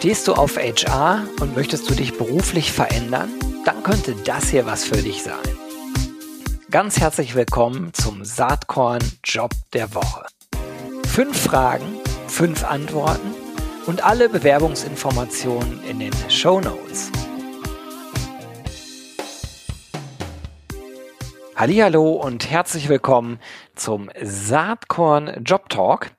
Stehst du auf HR und möchtest du dich beruflich verändern? Dann könnte das hier was für dich sein. Ganz herzlich willkommen zum Saatkorn Job der Woche. Fünf Fragen, fünf Antworten und alle Bewerbungsinformationen in den Show Notes. Hallo und herzlich willkommen zum Saatkorn Job Talk.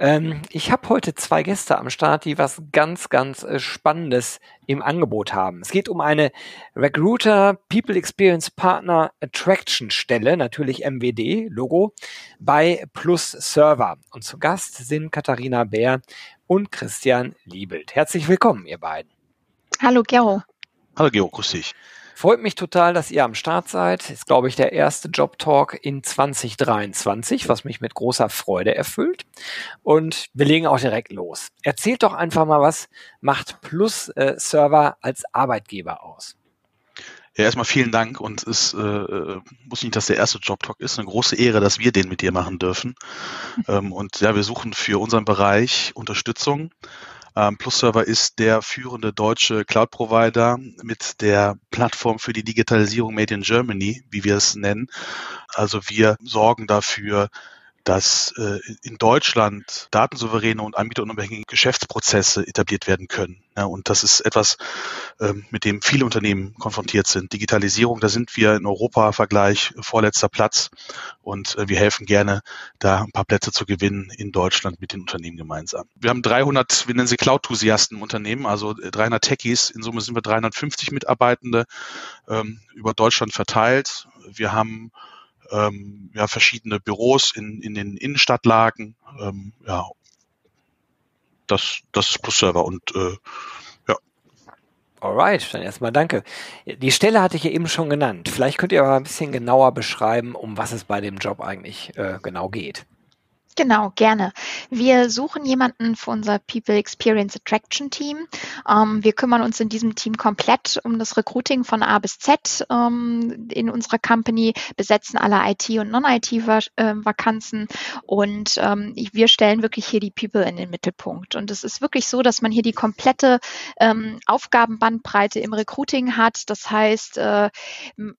Ähm, ich habe heute zwei Gäste am Start, die was ganz, ganz äh, Spannendes im Angebot haben. Es geht um eine Recruiter People Experience Partner Attraction Stelle, natürlich MWD Logo, bei Plus Server. Und zu Gast sind Katharina Bär und Christian Liebelt. Herzlich willkommen, ihr beiden. Hallo, Gero. Hallo, Gero, grüß dich. Freut mich total, dass ihr am Start seid. Ist, glaube ich, der erste Job Talk in 2023, was mich mit großer Freude erfüllt. Und wir legen auch direkt los. Erzählt doch einfach mal, was macht Plus äh, Server als Arbeitgeber aus? Ja, erstmal vielen Dank und es äh, äh muss nicht, dass der erste Job Talk ist. Eine große Ehre, dass wir den mit dir machen dürfen. ähm, und ja, wir suchen für unseren Bereich Unterstützung ähm, Plus-Server ist der führende deutsche Cloud-Provider mit der Plattform für die Digitalisierung Made in Germany, wie wir es nennen. Also wir sorgen dafür, dass äh, in Deutschland datensouveräne und anbieterunabhängige Geschäftsprozesse etabliert werden können. Ja, und das ist etwas, ähm, mit dem viele Unternehmen konfrontiert sind. Digitalisierung, da sind wir in Europa-Vergleich vorletzter Platz und äh, wir helfen gerne, da ein paar Plätze zu gewinnen in Deutschland mit den Unternehmen gemeinsam. Wir haben 300, wir nennen sie Cloud-Enthusiasten im Unternehmen, also 300 Techies. In Summe sind wir 350 Mitarbeitende ähm, über Deutschland verteilt. Wir haben ähm, ja, verschiedene Büros in, in den Innenstadtlagen. Ähm, ja, das, das ist Plus Server und äh, ja. Alright, dann erstmal danke. Die Stelle hatte ich ja eben schon genannt. Vielleicht könnt ihr aber ein bisschen genauer beschreiben, um was es bei dem Job eigentlich äh, genau geht. Genau, gerne. Wir suchen jemanden für unser People Experience Attraction Team. Ähm, wir kümmern uns in diesem Team komplett um das Recruiting von A bis Z ähm, in unserer Company, besetzen alle IT- und Non-IT-Vakanzen und ähm, wir stellen wirklich hier die People in den Mittelpunkt. Und es ist wirklich so, dass man hier die komplette ähm, Aufgabenbandbreite im Recruiting hat. Das heißt, äh,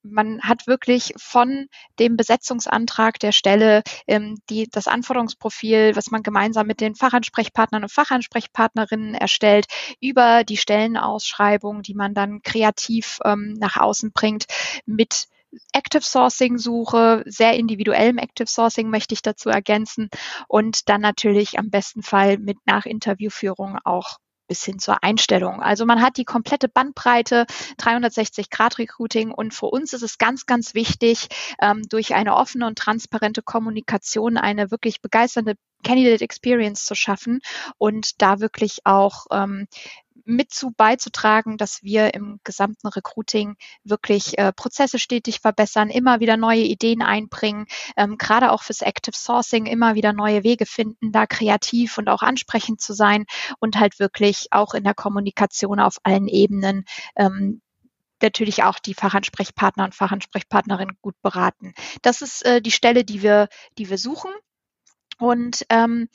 man hat wirklich von dem Besetzungsantrag der Stelle ähm, die, das Anforderungs Bewerbungsprofil, was man gemeinsam mit den Fachansprechpartnern und Fachansprechpartnerinnen erstellt, über die Stellenausschreibung, die man dann kreativ ähm, nach außen bringt, mit Active Sourcing Suche, sehr individuellem Active Sourcing möchte ich dazu ergänzen und dann natürlich am besten Fall mit Nachinterviewführung auch bis hin zur Einstellung. Also man hat die komplette Bandbreite, 360 Grad Recruiting und für uns ist es ganz, ganz wichtig, ähm, durch eine offene und transparente Kommunikation eine wirklich begeisternde Candidate Experience zu schaffen und da wirklich auch ähm, mit zu beizutragen, dass wir im gesamten Recruiting wirklich äh, Prozesse stetig verbessern, immer wieder neue Ideen einbringen, ähm, gerade auch fürs Active Sourcing immer wieder neue Wege finden, da kreativ und auch ansprechend zu sein und halt wirklich auch in der Kommunikation auf allen Ebenen ähm, natürlich auch die Fachansprechpartner und Fachansprechpartnerinnen gut beraten. Das ist äh, die Stelle, die wir, die wir suchen. Und ähm,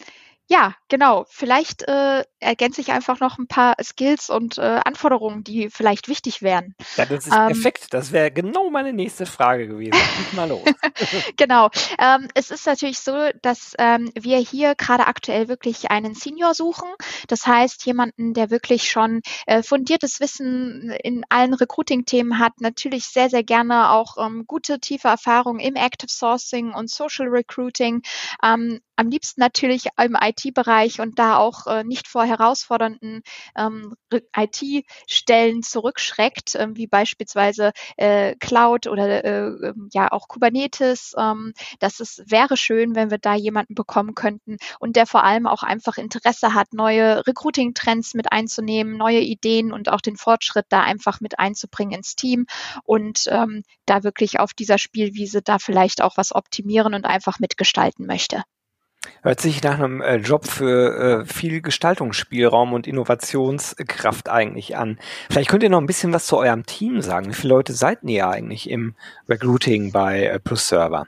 ja, genau. Vielleicht äh, ergänze ich einfach noch ein paar Skills und äh, Anforderungen, die vielleicht wichtig wären. Ja, das ist ähm, perfekt. Das wäre genau meine nächste Frage gewesen. mal los. genau. Ähm, es ist natürlich so, dass ähm, wir hier gerade aktuell wirklich einen Senior suchen. Das heißt, jemanden, der wirklich schon äh, fundiertes Wissen in allen Recruiting-Themen hat, natürlich sehr, sehr gerne auch ähm, gute, tiefe Erfahrungen im Active Sourcing und Social Recruiting. Ähm, am liebsten natürlich im IT-Bereich und da auch äh, nicht vor herausfordernden ähm, IT-Stellen zurückschreckt, äh, wie beispielsweise äh, Cloud oder äh, ähm, ja auch Kubernetes. Ähm, das ist, wäre schön, wenn wir da jemanden bekommen könnten und der vor allem auch einfach Interesse hat, neue Recruiting-Trends mit einzunehmen, neue Ideen und auch den Fortschritt da einfach mit einzubringen ins Team und ähm, da wirklich auf dieser Spielwiese da vielleicht auch was optimieren und einfach mitgestalten möchte. Hört sich nach einem äh, Job für äh, viel Gestaltungsspielraum und Innovationskraft eigentlich an. Vielleicht könnt ihr noch ein bisschen was zu eurem Team sagen. Wie viele Leute seid ihr eigentlich im Recruiting bei äh, Plus Server?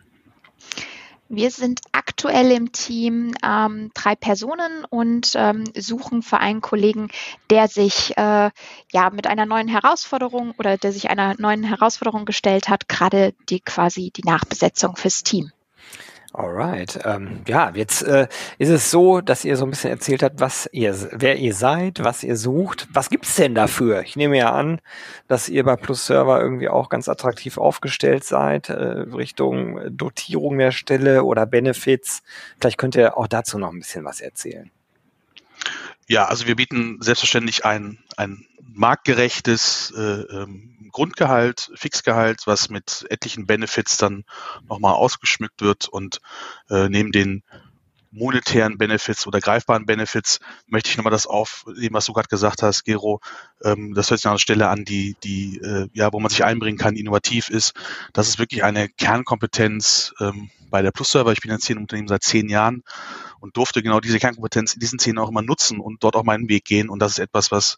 Wir sind aktuell im Team ähm, drei Personen und ähm, suchen für einen Kollegen, der sich äh, ja mit einer neuen Herausforderung oder der sich einer neuen Herausforderung gestellt hat, gerade die quasi die Nachbesetzung fürs Team. Alright. Ähm, ja, jetzt äh, ist es so, dass ihr so ein bisschen erzählt habt, was ihr, wer ihr seid, was ihr sucht. Was gibt's denn dafür? Ich nehme ja an, dass ihr bei Plus Server irgendwie auch ganz attraktiv aufgestellt seid, äh, Richtung Dotierung der Stelle oder Benefits. Vielleicht könnt ihr auch dazu noch ein bisschen was erzählen. Ja, also wir bieten selbstverständlich ein, ein marktgerechtes äh, ähm, Grundgehalt, Fixgehalt, was mit etlichen Benefits dann nochmal ausgeschmückt wird und äh, neben den monetären Benefits oder greifbaren Benefits möchte ich nochmal das aufnehmen, was du gerade gesagt hast, Gero. Ähm, das hört sich an einer Stelle an, die, die, äh, ja, wo man sich einbringen kann, innovativ ist. Das ist wirklich eine Kernkompetenz ähm, bei der Plus Server. Ich bin jetzt hier im Unternehmen seit zehn Jahren und durfte genau diese Kernkompetenz in diesen zehn auch immer nutzen und dort auch meinen Weg gehen. Und das ist etwas, was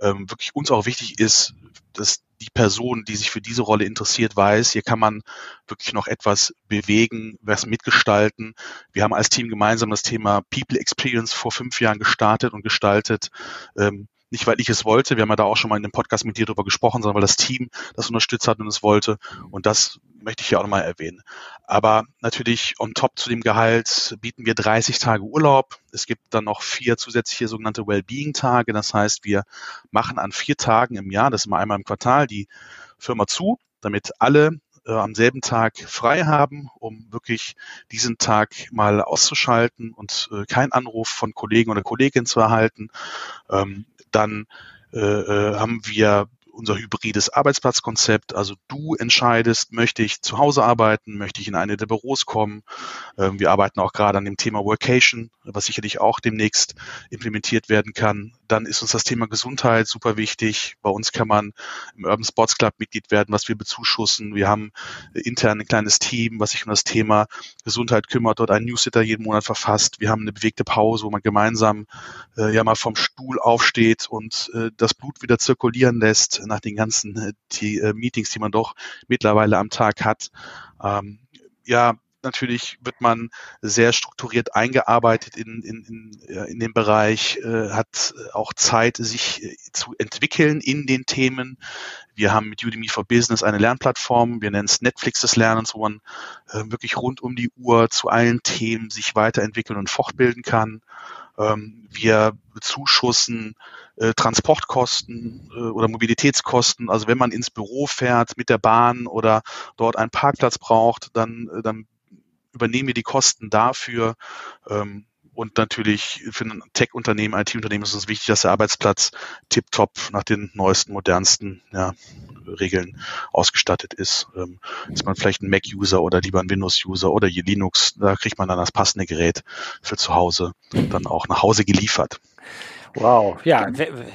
ähm, wirklich uns auch wichtig ist, dass die Person, die sich für diese Rolle interessiert, weiß, hier kann man wirklich noch etwas bewegen, was mitgestalten. Wir haben als Team gemeinsam das Thema People Experience vor fünf Jahren gestartet und gestaltet. Ähm, nicht, weil ich es wollte, wir haben ja da auch schon mal in dem Podcast mit dir drüber gesprochen, sondern weil das Team das unterstützt hat und es wollte. Und das möchte ich hier auch nochmal erwähnen. Aber natürlich on top zu dem Gehalt bieten wir 30 Tage Urlaub. Es gibt dann noch vier zusätzliche sogenannte Wellbeing-Tage. Das heißt, wir machen an vier Tagen im Jahr, das ist immer einmal im Quartal, die Firma zu, damit alle äh, am selben Tag frei haben, um wirklich diesen Tag mal auszuschalten und äh, keinen Anruf von Kollegen oder Kolleginnen zu erhalten. Ähm, dann äh, äh haben wir unser hybrides Arbeitsplatzkonzept. Also du entscheidest, möchte ich zu Hause arbeiten, möchte ich in eine der Büros kommen. Ähm, wir arbeiten auch gerade an dem Thema Workation, was sicherlich auch demnächst implementiert werden kann. Dann ist uns das Thema Gesundheit super wichtig. Bei uns kann man im Urban Sports Club Mitglied werden, was wir bezuschussen. Wir haben intern ein kleines Team, was sich um das Thema Gesundheit kümmert, dort einen Newsletter jeden Monat verfasst. Wir haben eine bewegte Pause, wo man gemeinsam äh, ja mal vom Stuhl aufsteht und äh, das Blut wieder zirkulieren lässt nach den ganzen äh, die, äh, Meetings, die man doch mittlerweile am Tag hat. Ähm, ja, natürlich wird man sehr strukturiert eingearbeitet in, in, in, in den Bereich, äh, hat auch Zeit, sich äh, zu entwickeln in den Themen. Wir haben mit Udemy for Business eine Lernplattform, wir nennen es Netflix des Lernens, wo man äh, wirklich rund um die Uhr zu allen Themen sich weiterentwickeln und fortbilden kann. Ähm, wir bezuschussen äh, Transportkosten äh, oder Mobilitätskosten. Also wenn man ins Büro fährt mit der Bahn oder dort einen Parkplatz braucht, dann, äh, dann übernehmen wir die Kosten dafür. Ähm, und natürlich für ein Tech-Unternehmen, IT-Unternehmen ist es wichtig, dass der Arbeitsplatz tiptop nach den neuesten, modernsten ja, Regeln ausgestattet ist. Ähm, ist man vielleicht ein Mac-User oder lieber ein Windows-User oder Linux, da kriegt man dann das passende Gerät für zu Hause dann auch nach Hause geliefert. Wow, ja,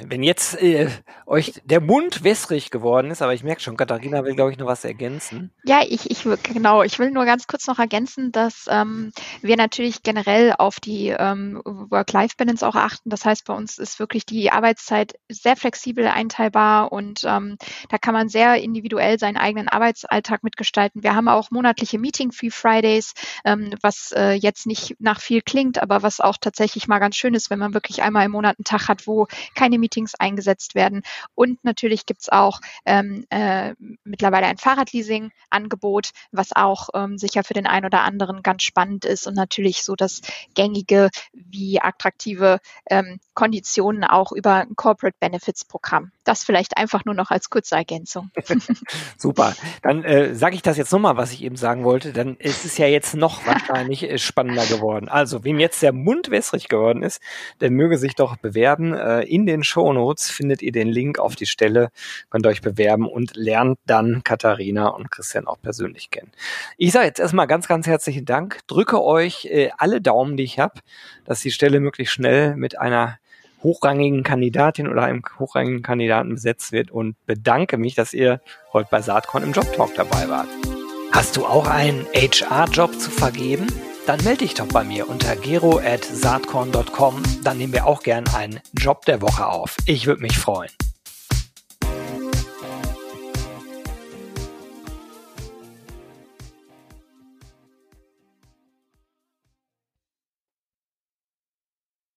wenn jetzt äh, euch der Mund wässrig geworden ist, aber ich merke schon, Katharina will, glaube ich, noch was ergänzen. Ja, ich, ich genau, ich will nur ganz kurz noch ergänzen, dass ähm, wir natürlich generell auf die ähm, Work-Life-Balance auch achten. Das heißt, bei uns ist wirklich die Arbeitszeit sehr flexibel einteilbar und ähm, da kann man sehr individuell seinen eigenen Arbeitsalltag mitgestalten. Wir haben auch monatliche Meeting-Free Fridays, ähm, was äh, jetzt nicht nach viel klingt, aber was auch tatsächlich mal ganz schön ist, wenn man wirklich einmal im Monat Tag hat, wo keine Meetings eingesetzt werden. Und natürlich gibt es auch ähm, äh, mittlerweile ein Fahrradleasing-Angebot, was auch ähm, sicher für den einen oder anderen ganz spannend ist und natürlich so das gängige wie attraktive ähm, Konditionen auch über ein Corporate Benefits Programm. Das vielleicht einfach nur noch als kurze Ergänzung. Super. Dann äh, sage ich das jetzt nochmal, was ich eben sagen wollte. Dann ist es ja jetzt noch wahrscheinlich äh, spannender geworden. Also, wem jetzt der Mund wässrig geworden ist, der möge sich doch bewerben bewerben. Äh, in den Shownotes findet ihr den Link auf die Stelle, könnt euch bewerben und lernt dann Katharina und Christian auch persönlich kennen. Ich sage jetzt erstmal ganz, ganz herzlichen Dank. Drücke euch äh, alle Daumen, die ich habe, dass die Stelle möglichst schnell mit einer hochrangigen Kandidatin oder einem hochrangigen Kandidaten besetzt wird und bedanke mich, dass ihr heute bei Saatkorn im Job Talk dabei wart. Hast du auch einen HR-Job zu vergeben? Dann melde dich doch bei mir unter gero.saatkorn.com. Dann nehmen wir auch gern einen Job der Woche auf. Ich würde mich freuen.